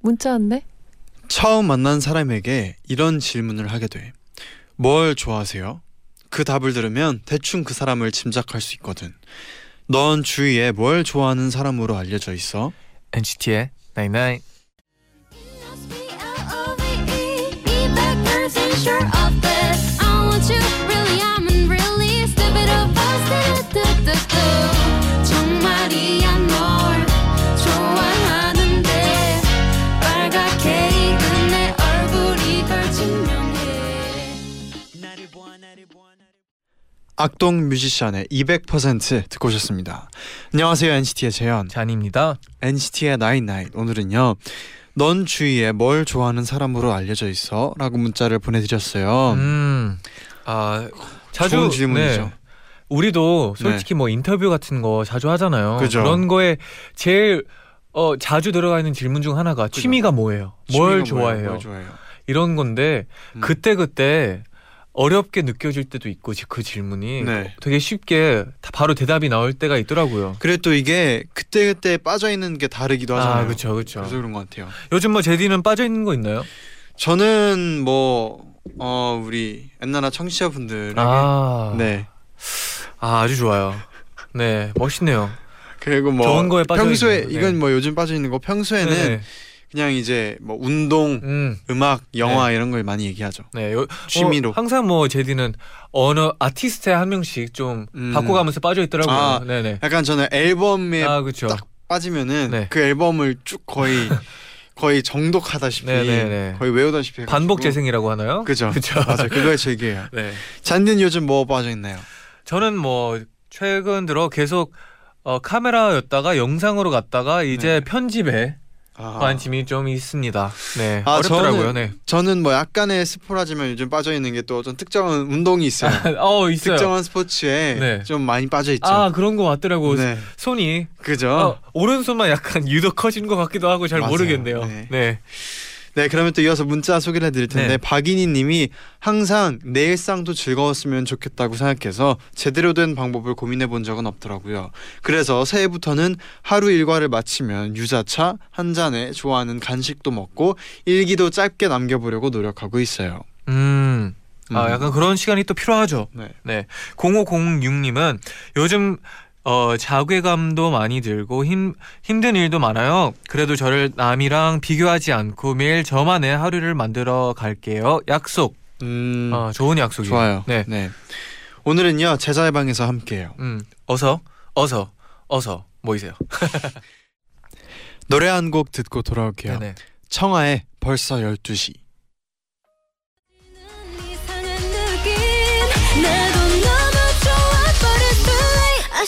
문자 왔네. 처음 만난 사람에게 이런 질문을 하게 돼. 뭘 좋아하세요? 그 답을 들으면 대충 그 사람을 짐작할 수 있거든. 넌 주위에 뭘 좋아하는 사람으로 알려져 있어? NCT의 99. 악동 뮤지션의 200% 듣고 오셨습니다. 안녕하세요 NCT의 재현. 잔입니다. NCT의 나인 오늘은요. 넌 주위에 뭘 좋아하는 사람으로 알려져 있어? 라고 문자를 보내드렸어요. 음. 아, 자주 좋은 질문이죠. 네. 우리도 솔직히 뭐 인터뷰 같은 거 자주 하잖아요. 그죠. 런 거에 제일 어, 자주 들어가 있는 질문 중 하나가 그죠. 취미가 뭐예요? 취미가? 좋아해요? 뭘 좋아해요? 이런 건데 음. 그때 그때 어렵게 느껴질 때도 있고 그 질문이 네. 되게 쉽게 다 바로 대답이 나올 때가 있더라고요. 그래 또 이게 그때 그때 빠져 있는 게 다르기도 하잖아요. 아, 그렇죠, 그렇죠. 그래서 그런 것 같아요. 요즘 뭐 제디는 빠져 있는 거 있나요? 저는 뭐 어, 우리 엔나나 청취자분들에게 아, 네 아 아주 좋아요. 네, 멋있네요. 그리고 뭐 평소에 네. 이건 뭐 요즘 빠져 있는 거 평소에는 네. 그냥 이제 뭐 운동, 음, 음악, 영화 이런 걸 많이 얘기하죠. 네, 요, 취미로. 어, 항상 뭐 제디는 어느 아티스트에 한 명씩 좀 음. 바꿔가면서 빠져 있더라고요. 아, 네네. 약간 저는 앨범에 아. 딱 빠지면은 네. 그 앨범을 쭉 거의 거의 정독하다시피 네네네. 거의 외우다시피 해가지고. 반복 재생이라고 하나요? 그죠. 그죠. 맞아요. 그거에 즐겨요. 네. 잔디는 요즘 뭐 빠져 있나요? 저는 뭐 최근 들어 계속 어, 카메라였다가 영상으로 갔다가 이제 네. 편집에 아, 관심이 좀 있습니다. 네. 아, 어렵더라고요. 저는- 네. 저는 뭐 약간의 스포라지만 요즘 빠져 있는 게또좀 특정한 운동이 있어요. 어 있어요. 특정한 스포츠에 네. 좀 많이 빠져 있죠. 아 그런 거 같더라고. 네, 손이 그죠. 어, 오른손만 약간 유독 커진 것 같기도 하고 잘 맞아요. 모르겠네요. 네. 네. 네, 그러면 또 이어서 문자 소개를 해드릴 텐데 네. 박인희님이 항상 내 일상도 즐거웠으면 좋겠다고 생각해서 제대로 된 방법을 고민해 본 적은 없더라고요. 그래서 새해부터는 하루 일과를 마치면 유자차 한 잔에 좋아하는 간식도 먹고 일기도 짧게 남겨보려고 노력하고 있어요. 음. 아 음. 약간 그런 시간이 또 필요하죠. 네. 네. 0506님은 요즘 어, 자괴감도 많이 들고 힘, 힘든 일도 많아요. 그래도 저를 남이랑 비교하지 않고 매일 저만의 하루를 만들어 갈게요. 약속. 음, 어, 좋은 약속이에요. 좋아요. 네. 오늘은요 제자의 방에서 함께해요. 음, 어서, 어서, 어서 모이세요. 노래 한 곡 듣고 돌아올게요. 네네. 청하의 벌써 12시.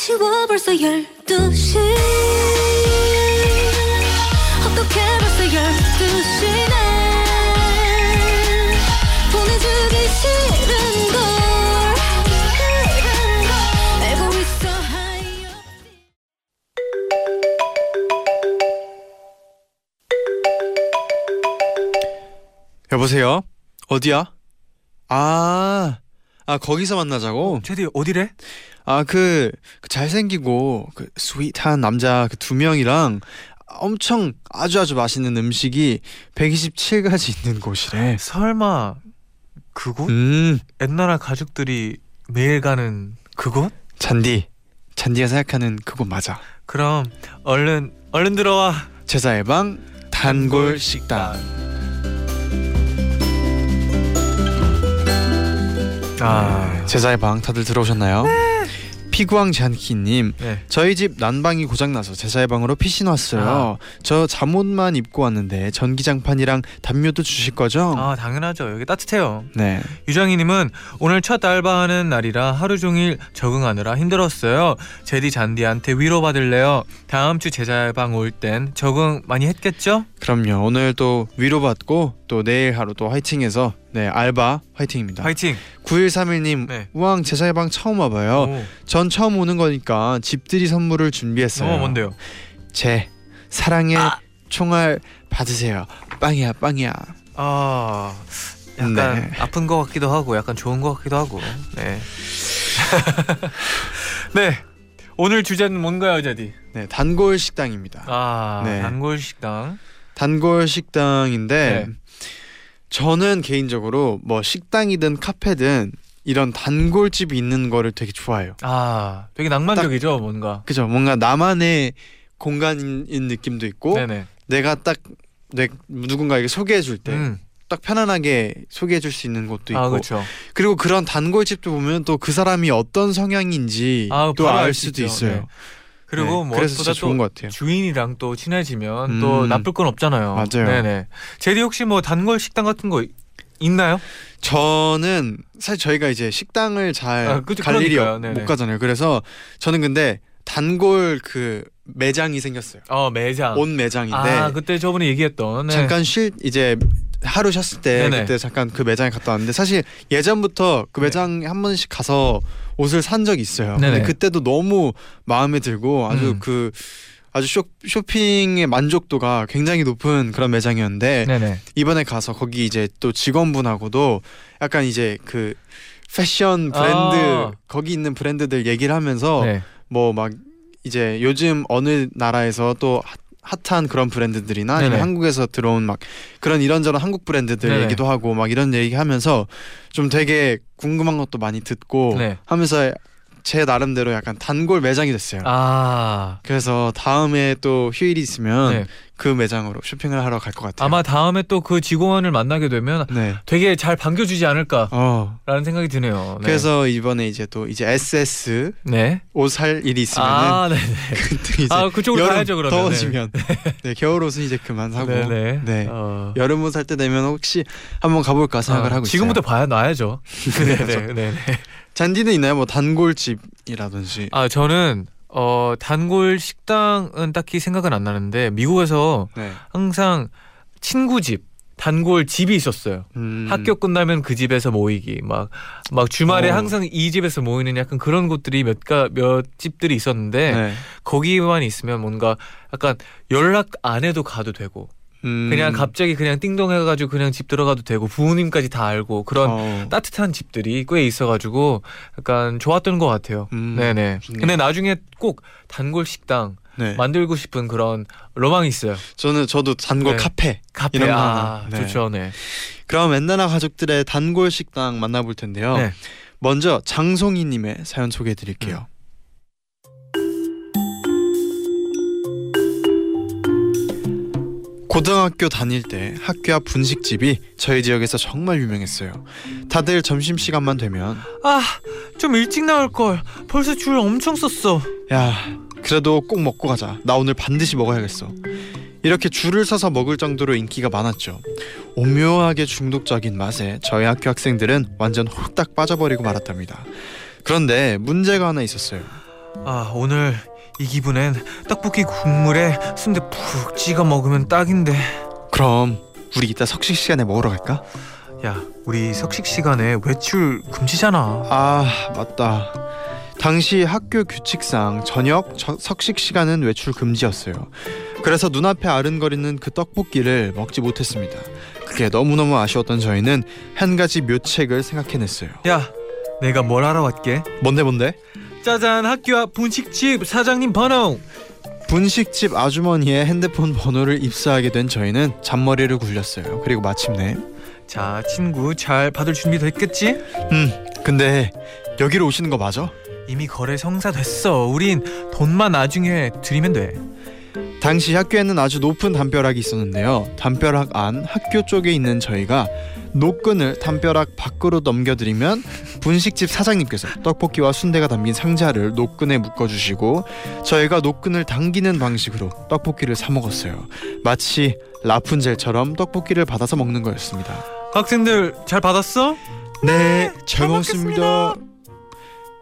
아쉬워 벌써 12시 어떻게 벌써 12시네 보내주기 싫은 걸 알고 있어 Hi 여보세요? 어디야? 아, 아 거기서 만나자고? 제디 어디래? 아그 잘생기고 그 sweet한 남자 그 두 명이랑 엄청 아주 아주 맛있는 음식이 127가지 있는 곳이래. 설마 그곳? 음, 옛날 가족들이 매일 가는 그곳? 잔디. 잔디가 생각하는 그곳 맞아. 그럼 얼른 얼른 들어와. 제자의 방 단골 식당. 아, 제자의 방 다들 들어오셨나요? 피구왕 잔키님 네. 저희 집 난방이 고장나서 제 자의 방으로 피신 왔어요. 저 잠옷만 입고 왔는데 전기장판이랑 담요도 주실 거죠? 아 당연하죠. 여기 따뜻해요. 네. 유정희님은 오늘 첫 알바하는 날이라 하루 종일 적응하느라 힘들었어요. 제디 잔디한테 위로 받을래요. 다음 주 제자방 올 땐 적응 많이 했겠죠? 그럼요. 오늘 또 위로받고 또 내일 하루 또 화이팅해서 네 알바 화이팅입니다. 파이팅. 9131님 네. 우왕 제자의 방 처음 와봐요. 오, 전 처음 오는 거니까 집들이 선물을 준비했어요. 어 뭔데요? 제 사랑의 아! 총알 받으세요. 빵이야 빵이야. 아 약간 네. 아픈 것 같기도 하고 약간 좋은 것 같기도 하고. 네. 네. 오늘 주제는 뭔가요, 제디? 네 단골 식당입니다. 아 네. 단골 식당. 단골 식당인데 네. 저는 개인적으로 뭐 식당이든 카페든 이런 단골집이 있는 거를 되게 좋아해요. 아 되게 낭만적이죠, 뭔가. 그죠? 뭔가 나만의 공간인 느낌도 있고 네네. 내가 딱 내, 누군가에게 소개해 줄때딱 음. 편안하게 소개해 줄 수 있는 곳도 있고 아 그렇죠. 그리고 그런 단골집도 보면 또 그 사람이 어떤 성향인지 아, 또 바로 알 알수 수도. 있어요. 네. 그리고 네, 뭐 무엇보다 좋은 또것 같아요. 주인이랑 또 친해지면 음. 또 나쁠 건 없잖아요. 맞아요. 네네. 제디 혹시 뭐 단골 식당 같은 거 있나요? 저는 사실 저희가 이제 식당을 잘 아, 일이 네네. 못 가잖아요. 그래서 저는 근데 단골 그 매장이 생겼어요. 어 매장. 온 매장인데 아 그때 저번에 얘기했던. 네. 잠깐 쉴 이제 하루 쉬었을 때 네네. 그때 잠깐 그 매장에 갔다 왔는데 사실 예전부터 그 네. 매장에 한 번씩 가서 옷을 산 적이 있어요. 네네. 근데 그때도 너무 마음에 들고 아주 음. 그 아주 쇼, 쇼핑의 만족도가 굉장히 높은 그런 매장이었는데 네네. 이번에 가서 거기 이제 또 직원분하고도 약간 이제 그 패션 브랜드 아. 거기 있는 브랜드들 얘기를 하면서 네. 뭐막 이제 요즘 어느 나라에서 또 핫- 핫한 그런 브랜드들이나 네네. 한국에서 들어온 막 그런 이런저런 한국 브랜드들 네네. 얘기도 하고 막 이런 얘기하면서 좀 되게 궁금한 것도 많이 듣고 네. 하면서 제 나름대로 약간 단골 매장이 됐어요. 아. 그래서 다음에 또 휴일이 있으면 네. 그 매장으로 쇼핑을 하러 갈 것 같아요. 아마 다음에 또 그 직원을 만나게 되면 네. 되게 잘 반겨주지 않을까라는 어. 생각이 드네요. 네. 그래서 이번에 이제 또 이제 SS 네. 옷살 일이 있으면은 아, 네네. 그때 이제 아, 그쪽으로 여름 가야죠, 그러면. 더워지면 네. 겨울 옷은 이제 그만 사고. 네. 어. 여름 옷 살 때 되면 혹시 한번 가볼까 생각을 아, 하고 지금부터 있어요. 봐야 놔야죠. 네 네. 네. 잔디는 있나요? 뭐 단골집이라든지. 아 저는 어 단골 식당은 딱히 생각은 안 나는데 미국에서 네. 항상 친구 집 단골 집이 있었어요. 음. 학교 끝나면 그 집에서 모이기 막막 주말에 어. 항상 이 집에서 모이는 약간 그런 곳들이 몇가 몇 집들이 있었는데 네. 거기만 있으면 뭔가 약간 연락 안 해도 가도 되고 음. 그냥 갑자기 그냥 띵동 해가지고 그냥 집 들어가도 되고 부모님까지 다 알고 그런 어. 따뜻한 집들이 꽤 있어가지고 약간 좋았던 것 같아요. 음. 네네. 좋네요. 근데 나중에 꼭 단골 식당 네. 만들고 싶은 그런 로망이 있어요. 저는 저도 단골 네. 카페. 카페 이런 거 아. 네. 좋죠. 네. 그럼 엔나나 가족들의 단골 식당 만나볼 텐데요. 네. 먼저 장송이님의 사연 소개해드릴게요. 고등학교 다닐 때 학교 앞 분식집이 저희 지역에서 정말 유명했어요. 다들 점심 시간만 되면 아 좀 일찍 나올 걸. 벌써 줄 엄청 썼어. 야 그래도 꼭 먹고 가자. 나 오늘 반드시 먹어야겠어. 이렇게 줄을 서서 먹을 정도로 인기가 많았죠. 오묘하게 중독적인 맛에 저희 학교 학생들은 완전 홀딱 빠져버리고 말았답니다. 그런데 문제가 하나 있었어요. 아 오늘 이 기분엔 떡볶이 국물에 순대 푹 찍어 먹으면 딱인데. 그럼 우리 이따 석식 시간에 먹으러 갈까? 야 우리 석식 시간에 외출 금지잖아. 아 맞다. 당시 학교 규칙상 저녁 저- 석식 시간은 외출 금지였어요. 그래서 눈앞에 아른거리는 그 떡볶이를 먹지 못했습니다. 그게 너무너무 아쉬웠던 저희는 한 가지 묘책을 생각해냈어요. 야 내가 뭘 알아왔게? 뭔데 뭔데? 짜잔 학교 앞 분식집 사장님 번호. 분식집 아주머니의 핸드폰 번호를 입수하게 된 저희는 잔머리를 굴렸어요. 그리고 마침내 자 친구 잘 받을 준비 됐겠지? 음 근데 여기로 오시는 거 맞아? 이미 거래 성사됐어. 우린 돈만 나중에 드리면 돼. 당시 학교에는 아주 높은 담벼락이 있었는데요. 담벼락 안 학교 쪽에 있는 저희가 노끈을 담벼락 밖으로 넘겨드리면 분식집 사장님께서 떡볶이와 순대가 담긴 상자를 노끈에 묶어주시고 저희가 노끈을 당기는 방식으로 떡볶이를 사 먹었어요. 마치 라푼젤처럼 떡볶이를 받아서 먹는 거였습니다. 학생들 잘 받았어? 네, 잘 먹었습니다.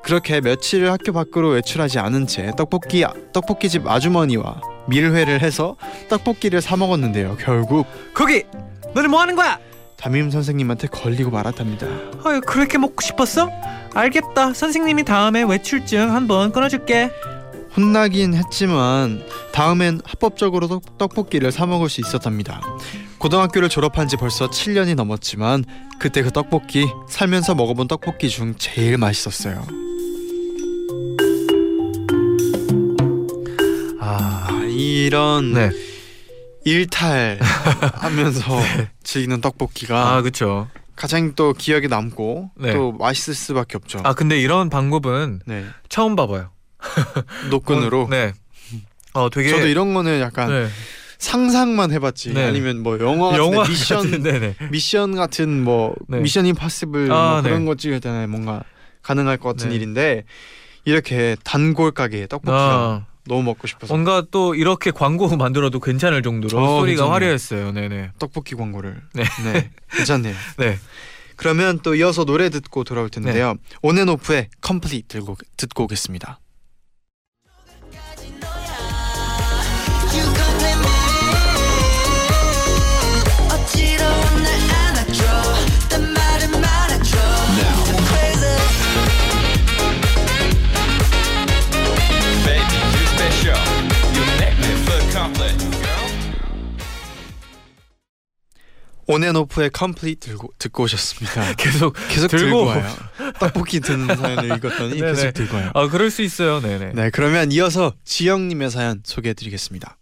그렇게 며칠을 학교 밖으로 외출하지 않은 채 떡볶이 떡볶이집 아주머니와 밀회를 해서 떡볶이를 사 먹었는데요. 결국 거기 너네 뭐 하는 거야? 담임 선생님한테 걸리고 말았답니다. 아유 그렇게 먹고 싶었어? 알겠다. 선생님이 다음에 외출증 한번 끊어줄게. 혼나긴 했지만 다음엔 합법적으로 떡, 떡볶이를 사 먹을 수 있었답니다. 고등학교를 졸업한 지 벌써 7년이 넘었지만 그때 그 떡볶이 살면서 먹어본 떡볶이 중 제일 맛있었어요. 이런 네. 일탈하면서 즐기는 떡볶이가 아 그렇죠. 가장 또 기억에 남고 네. 또 맛있을 수밖에 없죠. 아 근데 이런 방법은 네, 처음 봐봐요. 노끈으로. 어, 네. 어 되게 저도 이런 거는 약간 네. 상상만 해봤지 네. 아니면 뭐 영화 같은 영화 미션 같은, 네네. 미션 같은 뭐 네. 미션 임파서블 아, 뭐 그런 네. 거 찍을 때는 뭔가 가능할 것 같은 네. 일인데 이렇게 단골 가게 떡볶이가 아, 너무 먹고 싶어서 뭔가 또 이렇게 광고 만들어도 괜찮을 정도로 어, 소리가 괜찮네요. 화려했어요. 네네. 떡볶이 광고를 네. 네 괜찮네요. 네. 그러면 또 이어서 노래 듣고 돌아올 텐데요. 네. 온앤오프의 컴플릿 들고 듣고 오겠습니다. 온앤오프의 컴플릿 들고 듣고 오셨습니다. 계속 계속 들고 들고 와요. 떡볶이 듣는 사연을 읽었더니. 계속 들고 와요. 아 그럴 수 있어요. 네네. 네, 그러면 이어서 지영님의 사연 소개해드리겠습니다.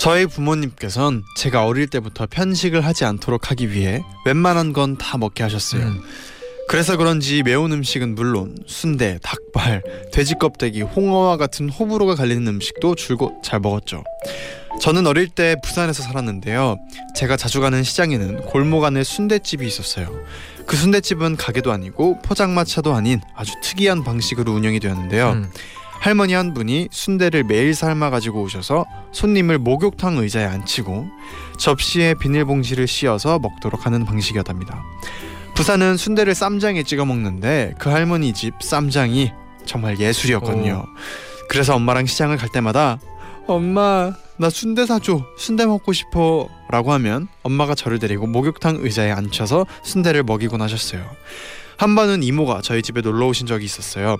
저희 부모님께선 제가 어릴 때부터 편식을 하지 않도록 하기 위해 웬만한 건 다 먹게 하셨어요. 음. 그래서 그런지 매운 음식은 물론 순대, 닭발, 돼지 껍데기, 홍어와 같은 호불호가 갈리는 음식도 줄곧 잘 먹었죠. 저는 어릴 때 부산에서 살았는데요. 제가 자주 가는 시장에는 골목 안에 순대집이 있었어요. 그 순대집은 가게도 아니고 포장마차도 아닌 아주 특이한 방식으로 운영이 되었는데요. 음. 할머니 한 분이 순대를 매일 삶아 가지고 오셔서 손님을 목욕탕 의자에 앉히고 접시에 비닐봉지를 씌워서 먹도록 하는 방식이었답니다. 부산은 순대를 쌈장에 찍어 먹는데 그 할머니 집 쌈장이 정말 예술이었거든요. 그래서 엄마랑 시장을 갈 때마다 엄마 나 순대 사줘 순대 먹고 싶어 라고 하면 엄마가 저를 데리고 목욕탕 의자에 앉혀서 순대를 먹이곤 하셨어요. 한 번은 이모가 저희 집에 놀러 오신 적이 있었어요.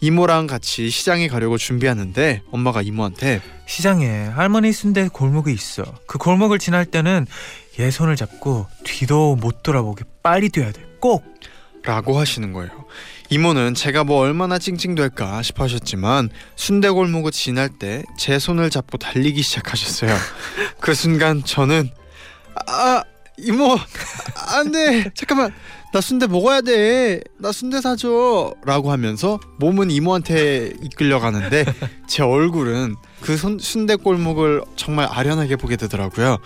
이모랑 같이 시장에 가려고 준비하는데 엄마가 이모한테 시장에 할머니 순대 골목이 있어. 그 골목을 지날 때는 얘 손을 잡고 뒤도 못 돌아보게 빨리 뛰어야 돼. 꼭. 라고 하시는 거예요. 이모는 제가 뭐 얼마나 찡찡될까 싶어 하셨지만 순대 골목을 지날 때 제 손을 잡고 달리기 시작하셨어요. 그 순간 저는 아 이모 안돼 잠깐만 나 순대 먹어야 돼 나 순대 사줘라고 하면서 몸은 이모한테 이끌려 가는데 제 얼굴은 그 손, 순대 골목을 정말 아련하게 보게 되더라고요.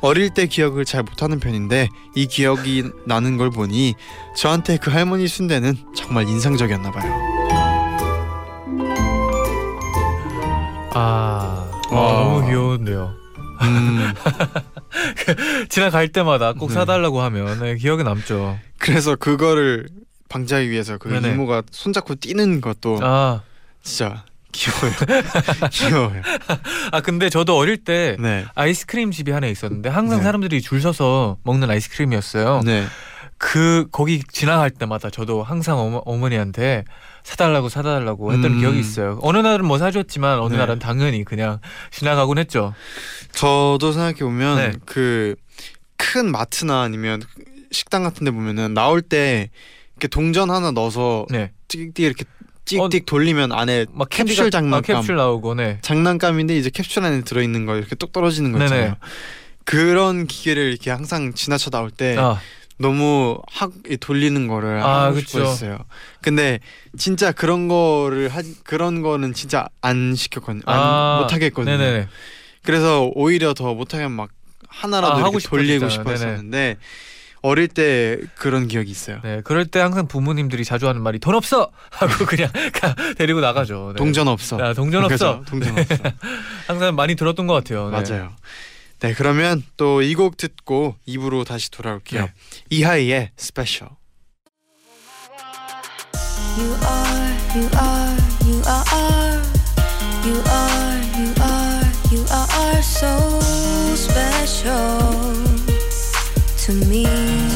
어릴 때 기억을 잘 못하는 편인데 이 기억이 나는 걸 보니 저한테 그 할머니 순대는 정말 인상적이었나 봐요. 아, 아, 와. 너무 귀여운데요. 음, 지나갈 때마다 꼭 네. 사달라고 하면 네, 기억에 남죠. 그래서 그거를 방지하기 위해서 그 네네. 이모가 손잡고 뛰는 것도 아, 진짜 귀여워요. 귀여워요. 아 근데 저도 어릴 때 네. 아이스크림 집이 하나 있었는데 항상 네. 사람들이 줄 서서 먹는 아이스크림이었어요. 네. 그 거기 지나갈 때마다 저도 항상 어머, 어머니한테 사달라고 사달라고 했던 음. 기억이 있어요. 어느 날은 뭐 사줬지만 어느 네. 날은 당연히 그냥 지나가곤 했죠. 저도 생각해 보면 네. 그큰 마트나 아니면 식당 같은 데 보면은 나올 때 이렇게 동전 하나 넣어서 네, 띡띡 이렇게 찍찍 돌리면 안에 막 캡슐 캔디가- 장난감 아, 캡슐 나오고 네. 장난감인데 이제 캡슐 안에 들어 있는 거 이렇게 뚝 떨어지는 거 있잖아요. 네네. 그런 기계를 이렇게 항상 지나쳐 나올 때 아, 너무 학 돌리는 거를 아, 하고 그쵸. 싶었어요. 근데 진짜 그런 거를 하 그런 거는 진짜 안 시켰거든요. 안, 아, 못 하겠거든요. 네네네. 그래서 오히려 더 못하면 막 하나라도 아, 하고 돌리고. 싶었었는데 어릴 때 그런 기억이 있어요. 네, 그럴 때 항상 부모님들이 자주 하는 말이 돈 없어 하고 그냥 가- 데리고 나가죠. 네. 동전 없어. 아, 동전 없어. 그죠? 동전 없어. 항상 많이 들었던 것 같아요. 네. 맞아요. 네, 그러면 또 이 곡 듣고 입으로 다시 돌아올게요. 네. 이하이의 Special. You are, you are, you are, you are, you are, you are so special to me.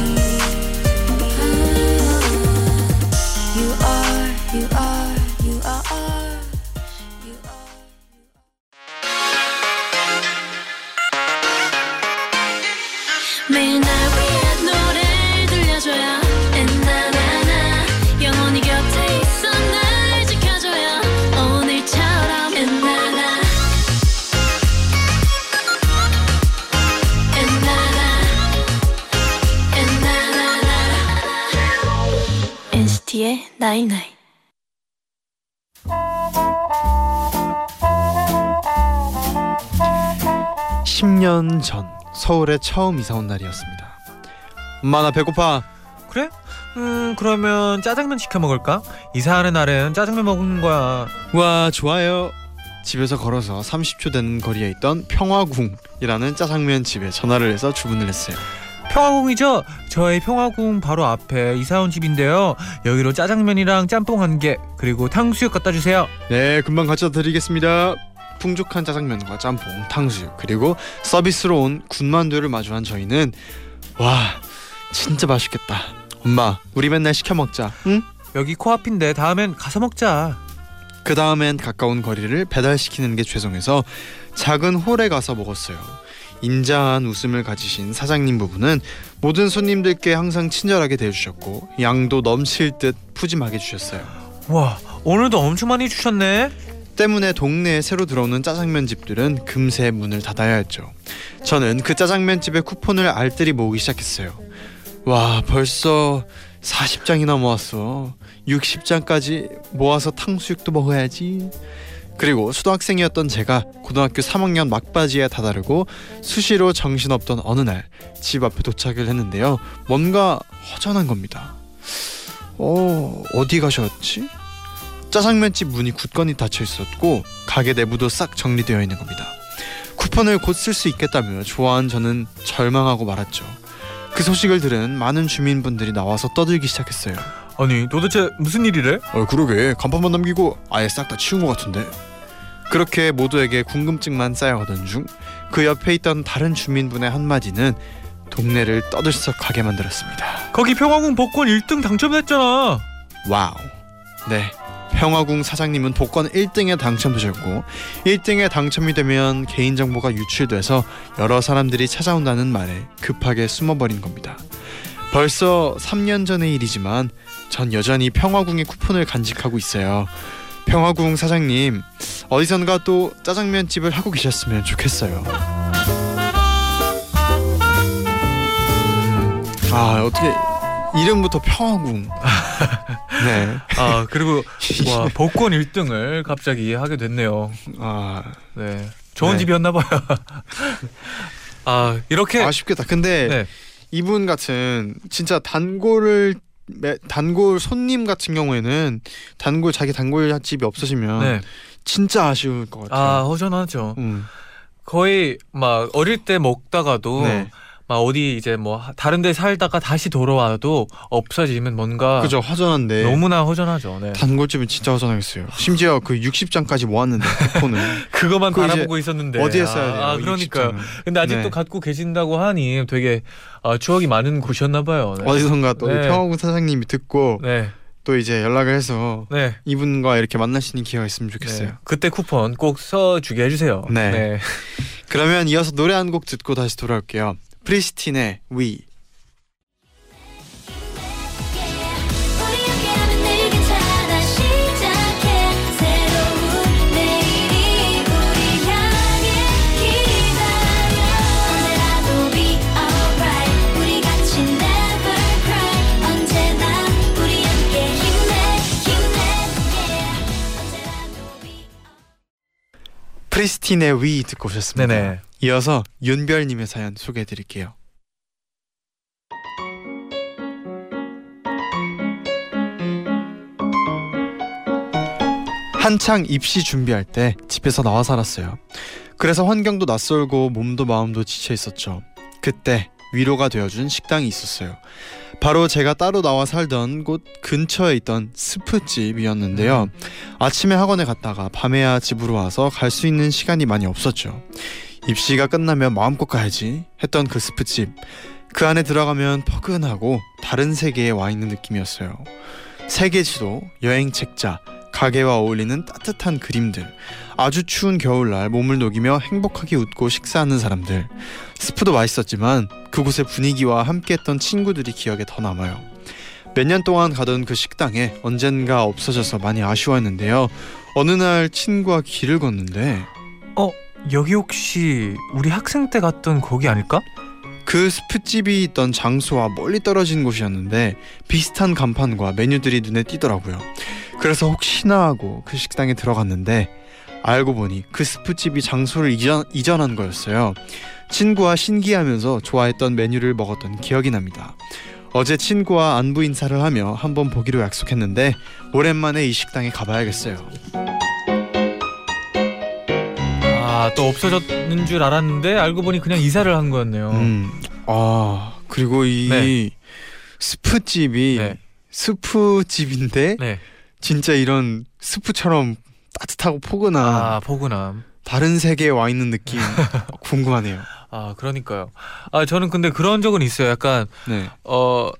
night night 10년 전 서울에 처음 이사 온 날이었습니다. 엄마 나 배고파. 그래? 음, 그러면 짜장면 시켜 먹을까? 이사하는 날엔 짜장면 먹는 거야. 와 좋아요. 집에서 걸어서 30초 되는 거리에 있던 평화궁이라는 짜장면 집에 전화를 해서 주문을 했어요. 평화궁이죠? 저희 평화궁 바로 앞에 이사 온 집인데요. 여기로 짜장면이랑 짬뽕 한 개, 그리고 탕수육 갖다 주세요. 네, 금방 갖다 드리겠습니다. 풍족한 짜장면과 짬뽕, 탕수육 그리고 서비스로 온 군만두를 마주한 저희는 와 진짜 맛있겠다. 엄마, 우리 맨날 시켜 먹자. 응? 여기 코앞인데 다음엔 가서 먹자. 그 다음엔 가까운 거리를 배달시키는 게 죄송해서 작은 홀에 가서 먹었어요. 인자한 웃음을 가지신 사장님 부부는 모든 손님들께 항상 친절하게 대해주셨고 양도 넘칠 듯 푸짐하게 주셨어요. 와, 오늘도 엄청 많이 주셨네. 때문에 동네에 새로 들어오는 짜장면 집들은 금세 문을 닫아야 했죠. 저는 그 짜장면 집의 쿠폰을 알뜰히 모으기 시작했어요. 와 벌써 40장이나 모았어. 60장까지 모아서 탕수육도 먹어야지. 그리고 수도학생이었던 제가 고등학교 3학년 막바지에 다다르고 수시로 정신없던 어느 날 집 앞에 도착을 했는데요. 뭔가 허전한 겁니다. 어 어디 가셨지? 짜장면집 문이 굳건히 닫혀 있었고 가게 내부도 싹 정리되어 있는 겁니다. 쿠폰을 곧 쓸 수 있겠다며 좋아한 저는 절망하고 말았죠. 그 소식을 들은 많은 주민분들이 나와서 떠들기 시작했어요. 아니, 도대체 무슨 일이래? 어 그러게 간판만 남기고 아예 싹 다 치운 것 같은데. 그렇게 모두에게 궁금증만 쌓여가던 중 그 옆에 있던 다른 주민분의 한마디는 동네를 떠들썩하게 만들었습니다. 거기 평화궁 복권 1등 당첨됐잖아. 와우. 네. 평화궁 사장님은 복권 1등에 당첨되셨고 1등에 당첨이 되면 개인정보가 유출돼서 여러 사람들이 찾아온다는 말에 급하게 숨어버린 겁니다. 벌써 3년 전의 일이지만 전 여전히 평화궁의 쿠폰을 간직하고 있어요. 평화궁 사장님 어디선가 또 짜장면 집을 하고 계셨으면 좋겠어요. 아 어떻게 이름부터 평화궁. 네. 아, 그리고 와, 복권 1등을 갑자기 하게 됐네요. 아 네. 좋은 네. 집이었나 봐요. 아, 이렇게 아쉽겠다. 근데 네. 이분 같은 진짜 단골을 매- 단골 손님 같은 경우에는 단골 자기 단골 집이 없어지면 네. 진짜 아쉬울 것 같아요. 아, 허전하죠. 음. 거의 막 어릴 때 먹다가도 네. 막 어디 이제 뭐 하- 다른 데 살다가 다시 돌아와도 없어지면 뭔가 그죠 허전한데 너무나 허전하죠. 네. 단골집은 진짜 허전하겠어요. 심지어 그 60장까지 모았는데 쿠폰을 그거만 바라보고 있었는데 어디에 써야 돼요? 아. 60장은. 근데 아직도 네. 갖고 계신다고 하니 되게 아, 추억이 많은 곳이었나 봐요. 네. 어디선가 또 네. 평화군 사장님이 듣고 네. 또 이제 연락을 해서 네. 이분과 이렇게 있는 기회가 있으면 좋겠어요. 네. 그때 쿠폰 꼭 써주게 해주세요. 네. 그러면 이어서 노래 한 곡 듣고 다시 돌아올게요. 프리스틴의 위. 프리스틴의 위 듣고 오셨습니다. 네네. 이어서 윤별님의 사연 소개해드릴게요. 한창 입시 준비할 때 집에서 나와 살았어요. 그래서 환경도 낯설고 몸도 마음도 지쳐 있었죠. 그때 위로가 되어준 식당이 있었어요. 바로 제가 따로 나와 살던 곳 근처에 있던 스프집이었는데요. 아침에 학원에 갔다가 밤에야 집으로 와서 갈 수 있는 시간이 많이 없었죠. 입시가 끝나면 마음껏 가야지 했던 그 스프집. 그 안에 들어가면 포근하고 다른 세계에 와 있는 느낌이었어요. 세계 지도, 여행 책자, 가게와 어울리는 따뜻한 그림들, 아주 추운 겨울날 몸을 녹이며 행복하게 웃고 식사하는 사람들. 스프도 맛있었지만 그곳의 분위기와 함께했던 친구들이 기억에 더 남아요. 몇 년 동안 가던 그 식당에 언젠가 없어져서 많이 아쉬워했는데요. 어느 날 친구와 길을 걷는데 여기 혹시 우리 학생 때 갔던 거기 아닐까? 그 스프집이 있던 장소와 멀리 떨어진 곳이었는데 비슷한 간판과 메뉴들이 눈에 띄더라고요. 그래서 혹시나 하고 그 식당에 들어갔는데 알고 보니 그 스프집이 장소를 이전, 이전한 거였어요. 친구와 신기하면서 좋아했던 메뉴를 먹었던 기억이 납니다. 어제 친구와 안부 인사를 하며 한번 보기로 약속했는데 오랜만에 이 식당에 가봐야겠어요. 아 또 없어졌는 줄 알았는데 알고 보니 그냥 이사를 한 거였네요. 음, 아 그리고 이 네. 스프집이 네. 스프집인데 네. 진짜 이런 스프처럼 따뜻하고 포근한 아 포근함. 다른 세계에 와 있는 느낌 궁금하네요. 아 그러니까요. 아 저는 근데 그런 적은 있어요. 약간 네, 어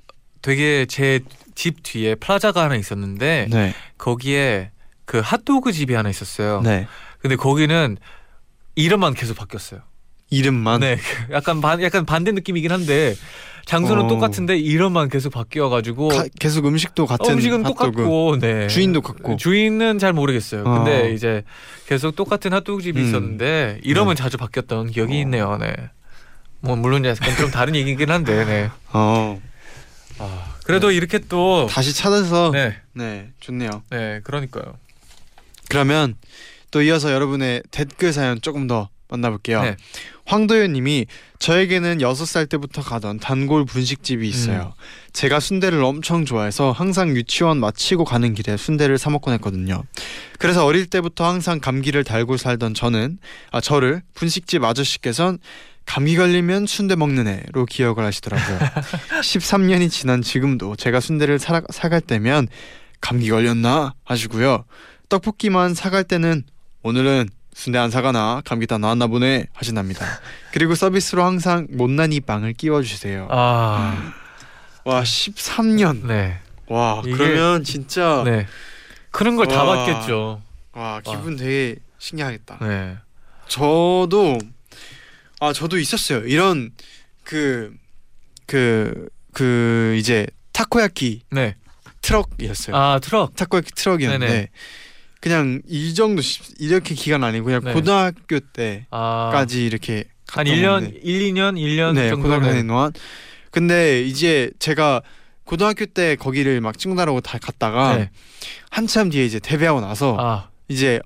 되게 제 집 뒤에 플라자가 하나 있었는데 네, 거기에 그 핫도그 집이 하나 있었어요. 네. 근데 거기는 이름만 계속 바뀌었어요. 이름만. 네, 약간 반 약간 반대 느낌이긴 한데 장소는 어. 똑같은데 이름만 계속 바뀌어가지고 가- 계속 음식도 같은 어, 음식은 핫도그. 똑같고, 네. 주인도 같고. 주인은 잘 모르겠어요. 어. 근데 이제 계속 똑같은 핫도그 집이 음. 있었는데 이름은 네. 자주 바뀌었던 기억이 어. 있네요. 네. 뭐 물론 약간 좀 다른 얘기긴 한데, 네. 어, 아, 그래도 이렇게 또 다시 찾아서 네. 네, 좋네요. 네, 그러니까요. 그러면 또 이어서 여러분의 댓글 사연 조금 더 만나볼게요. 네. 황도현님이 저에게는 6살 때부터 가던 단골 분식집이 음. 있어요. 제가 순대를 엄청 좋아해서 항상 유치원 마치고 가는 길에 순대를 사 먹곤 했거든요. 그래서 어릴 때부터 항상 감기를 달고 살던 저는 아 저를 분식집 아저씨께선 감기 걸리면 순대 먹는 애로 기억을 하시더라고요. 13년이 지난 지금도 제가 순대를 사, 사갈 때면 감기 걸렸나 하시고요. 떡볶이만 사갈 때는 오늘은 순대 안 사가나 감기 다 나왔나 보네 하신답니다. 그리고 서비스로 항상 못난 이 빵을 끼워주세요. 아, 와 13년. 네, 와 이게- 그러면 진짜 네. 그런 걸다 와. 받겠죠. 와 기분 되게 신기하겠다. 네. 저도 아 저도 있었어요. 이런 그 그, 그 이제 타코야키 네. 트럭이었어요. 아 트럭. 타코야키 트럭이었는데 네네. 그냥 이 정도 시- 이렇게 기간 아니고 그냥 네. 고등학교 때까지 아, 이렇게 한 갔던 1년, 건데. 1, 2년, 1년 네, 고등학교 다니는 정도는 동안. 근데 이제 제가 고등학교 때 거기를 막 친구들하고 다 갔다가 네. 한참 뒤에 이제 데뷔하고 나서 아, 이제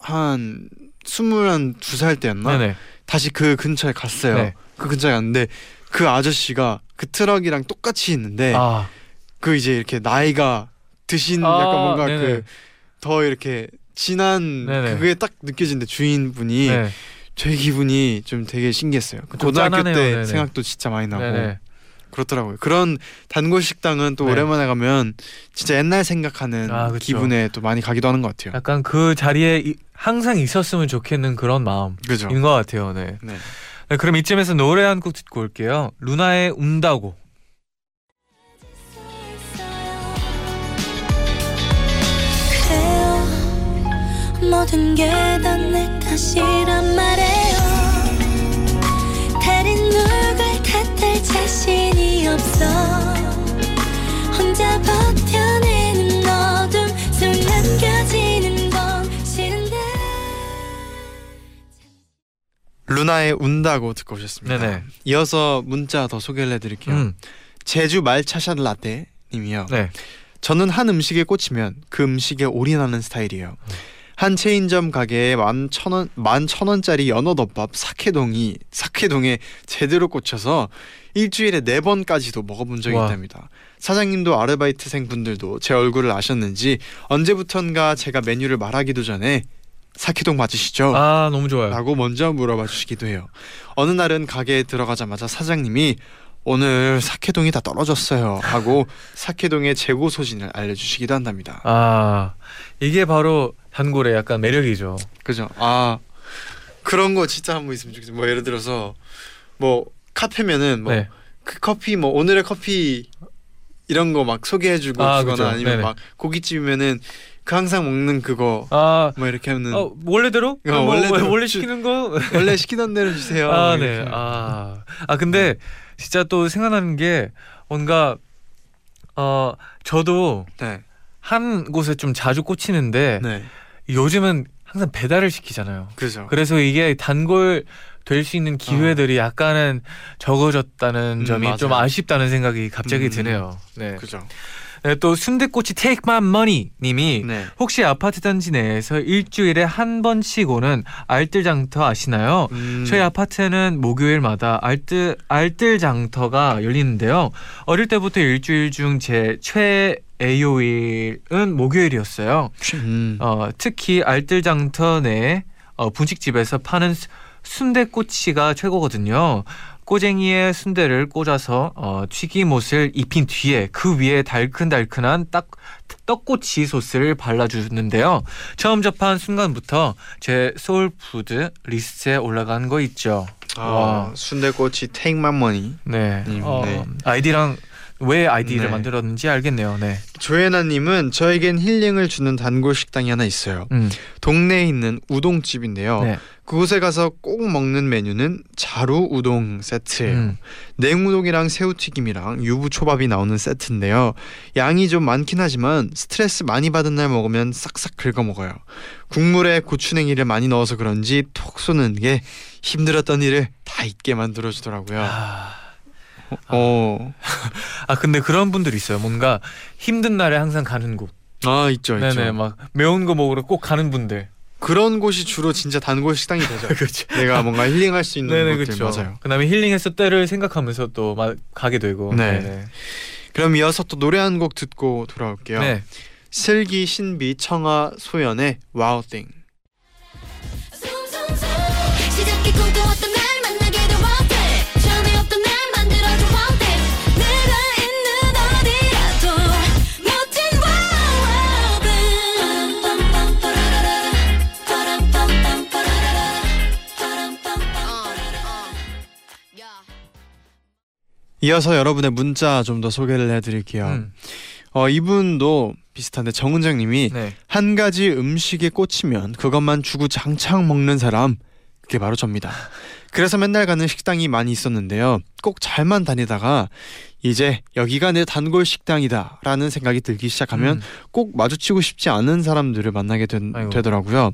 한 스물한 두 살 때였나 네네. 다시 그 근처에 갔어요. 네. 그 근처에 갔는데 그 아저씨가 그 트럭이랑 똑같이 있는데 아, 그 이제 이렇게 나이가 드신 아, 약간 뭔가 네네. 그 더 이렇게 진한 네네. 그게 딱 느껴지는데 주인분이 네. 제 기분이 좀 되게 신기했어요. 좀 고등학교 짠하네요. 때 네네. 생각도 진짜 많이 나고 네네. 그렇더라고요. 그런 단골 식당은 또 네. 오랜만에 가면 진짜 옛날 생각하는 아, 그쵸. 기분에 또 많이 가기도 하는 것 같아요. 약간 그 자리에 이- 항상 있었으면 좋겠는 그런 마음인 그죠? 것 같아요. 네. 네. 네, 그럼 이쯤에서 노래 한 곡 듣고 올게요. 루나의 운다고. 모든 게 다 내 탓이란 말이에요 다른 누굴 탓할 자신이 없어 혼자 버텨내는 어둠 속 남겨지는 건 싫은데 루나의 운다고 듣고 오셨습니다. 네네. 이어서 문자 더 소개를 해드릴게요. 음, 제주 말차샷 라떼 님이요. 네. 저는 한 음식에 꽂히면 그 음식에 올인하는 스타일이에요. 한 체인점 가게에 만 천원 만 천원짜리 연어덮밥 사케동이 사케동에 제대로 꽂혀서 일주일에 네 번까지도 먹어본 적이 와. 있답니다. 사장님도 아르바이트생 분들도 제 얼굴을 아셨는지 언제부턴가 제가 메뉴를 말하기도 전에 사케동 맞으시죠? 아 너무 좋아요. 라고 먼저 물어봐 주시기도 해요. 어느 날은 가게에 들어가자마자 사장님이 오늘 사케동이 다 떨어졌어요 하고 사케동의 재고 소진을 알려주시기도 한답니다. 아 이게 바로 단골의 약간 매력이죠. 그죠? 아 그런 거 진짜 한번 있으면 좋겠어요. 뭐 예를 들어서 뭐 카페면은 뭐 네. 그 커피 뭐 오늘의 커피 이런 거 막 소개해주고 아, 그죠. 아니면 네네. 막 고깃집이면은 그 항상 먹는 그거 아 뭐 이렇게 하면 어, 원래대로? 어, 뭐, 원래대로. 원래 시키는 거? 원래 시키던 대로 주세요. 아, 이렇게 네. 아, 아 근데 진짜 또 생각나는 게 뭔가 어 저도 네. 한 곳에 좀 자주 꽂히는데 네. 요즘은 항상 배달을 시키잖아요. 그죠. 그래서 이게 단골 될 수 있는 기회들이 약간은 적어졌다는 음, 점이 좀 맞아요. 아쉽다는 생각이 갑자기 음. 드네요. 네. 그죠. 네, 또 순대꼬치 Take My Money 님이 네. 혹시 아파트 단지 내에서 일주일에 한 번씩 오는 알뜰장터 아시나요? 음. 저희 아파트는 목요일마다 알뜰 알뜰장터가 열리는데요. 어릴 때부터 일주일 중 제 최애 요일은 목요일이었어요. 음. 어, 특히 알뜰장터 내 어, 분식집에서 파는 수- 순대꼬치가 최고거든요. 꼬쟁이에 순대를 꽂아서 어, 튀김옷을 입힌 뒤에 그 위에 달큰달큰한 딱 떡꼬치 소스를 발라주는데요. 처음 접한 순간부터 제 소울푸드 리스트에 올라간 거 있죠. 아, 와. 순대꼬치 Money. 네. 음, 어, 네. 아이디랑 왜 아이디를 네. 만들었는지 알겠네요. 네. 조예나님은 저에겐 힐링을 주는 단골 식당이 하나 있어요. 음. 동네에 있는 우동집인데요. 네. 그곳에 가서 꼭 먹는 메뉴는 자루 우동 세트예요. 음. 냉우동이랑 새우튀김이랑 유부초밥이 나오는 세트인데요. 양이 좀 많긴 하지만 스트레스 많이 받은 날 먹으면 싹싹 긁어 먹어요. 국물에 고추냉이를 많이 넣어서 그런지 톡 쏘는 게 힘들었던 일을 다 잊게 만들어 주더라고요. 아. 어. 아 근데 그런 분들 있어요. 뭔가 힘든 날에 항상 가는 곳. 아, 있죠, 있죠. 네네 막 매운 거 먹으러 꼭 가는 분들. 그런 곳이 주로 진짜 단골 식당이 되죠. 그렇죠. 내가 뭔가 힐링할 수 있는 네네 곳들 그렇죠. 맞아요. 그다음에 힐링했을 때를 생각하면서 또 막 가게 되고. 네. 네네. 그럼 이어서 또 노래 한 곡 듣고 돌아올게요. 네. 슬기, 신비, 청아, 소연의 Wow Thing. 숨숨 이어서 여러분의 문자 좀 더 소개를 해드릴게요. 음. 어, 이분도 비슷한데 정은정님이 네. 한 가지 음식에 꽂히면 그것만 주구장창 먹는 사람 그게 바로 접니다. 그래서 맨날 가는 식당이 많이 있었는데요. 꼭 잘만 다니다가 이제 여기가 내 단골 식당이다라는 생각이 들기 시작하면 음. 꼭 마주치고 싶지 않은 사람들을 만나게 된-. 되더라고요.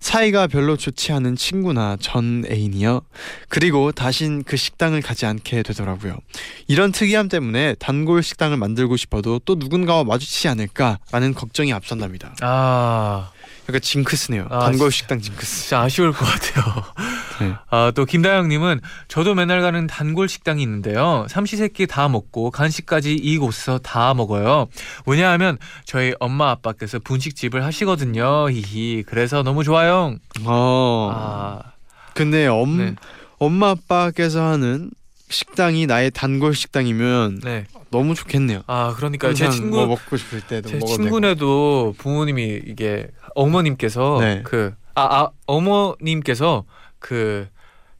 사이가 별로 좋지 않은 친구나 전 애인이요. 그리고 다신 그 식당을 가지 않게 되더라고요. 이런 특이함 때문에 단골 식당을 만들고 싶어도 또 누군가와 마주치지 않을까라는 걱정이 앞선답니다. 아 약간 징크스네요. 아, 단골. 식당 징크스. 진짜 아쉬울 것 같아요. 네. 아, 또 김다영님은 저도 맨날 가는 단골 식당이 있는데요. 삼시세끼 다 먹고 간식까지 이곳에서 다 먹어요. 왜냐하면 저희 엄마 아빠께서 분식집을 하시거든요. 히히. 그래서 너무 좋아요. 어. 아, 근데 엄 네. 엄마 아빠께서 하는 식당이 나의 단골 식당이면 네. 너무 좋겠네요. 아, 그러니까 제 친구 뭐 먹고 싶을 때도 제 먹어도 되고. 친구네도 부모님이 이게 어머님께서 네. 그 아, 아 어머님께서 그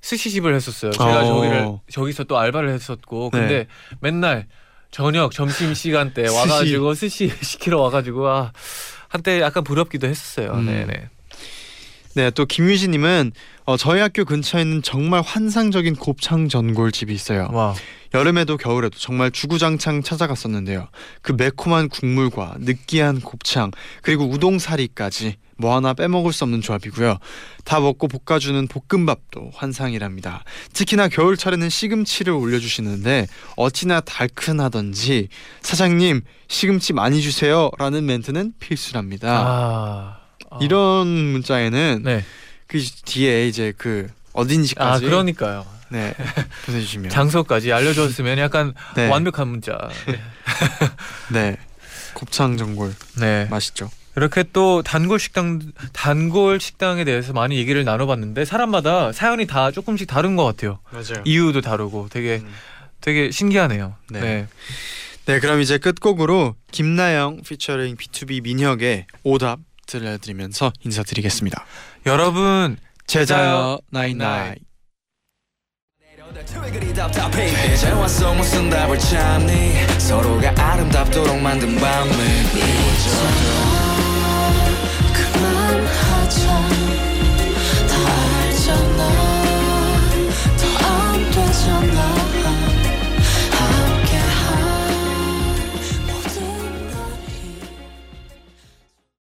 스시집을 했었어요. 제가 어. 저기를 저기서 또 알바를 했었고 네. 근데 맨날 저녁 점심 시간 때. 와가지고 스시 시키러 와가지고 아 한때 약간 부럽기도 했었어요. 음. 네네. 네, 또 김유진 님은 어, 저희 학교 근처에 있는 정말 환상적인 곱창 전골집이 있어요. 와. 여름에도 겨울에도 정말 주구장창 찾아갔었는데요. 그 매콤한 국물과 느끼한 곱창 그리고 우동사리까지 뭐 하나 빼먹을 수 없는 조합이고요. 다 먹고 볶아주는 볶음밥도 환상이랍니다. 특히나 겨울철에는 시금치를 올려주시는데 어찌나 달큰하던지 사장님 시금치 많이 주세요라는 멘트는 필수랍니다. 아. 아. 이런 문자에는 네. 그 뒤에 이제 그아 어딘지까지 그러니까요. 네 보내주시면 장소까지 알려줬으면 약간 네. 완벽한 문자. 네. 네 곱창 전골 네. 맛있죠. 이렇게 또 단골 식당 단골 식당에 대해서 많이 얘기를 나눠봤는데 사람마다 사연이 다 조금씩 다른 것 같아요. 맞아요. 이유도 다르고 되게 음. 되게 신기하네요. 네. 네. 네 그럼 이제 끝곡으로 김나영 피처링 B2B 민혁의 오답 들려드리면서 인사드리겠습니다. 여러분 제자요. 나이나이. 왜 그리 답답해. 이제 왔어 무슨 답을 찾니? 서로가 아름답도록 만든 밤을. 미워져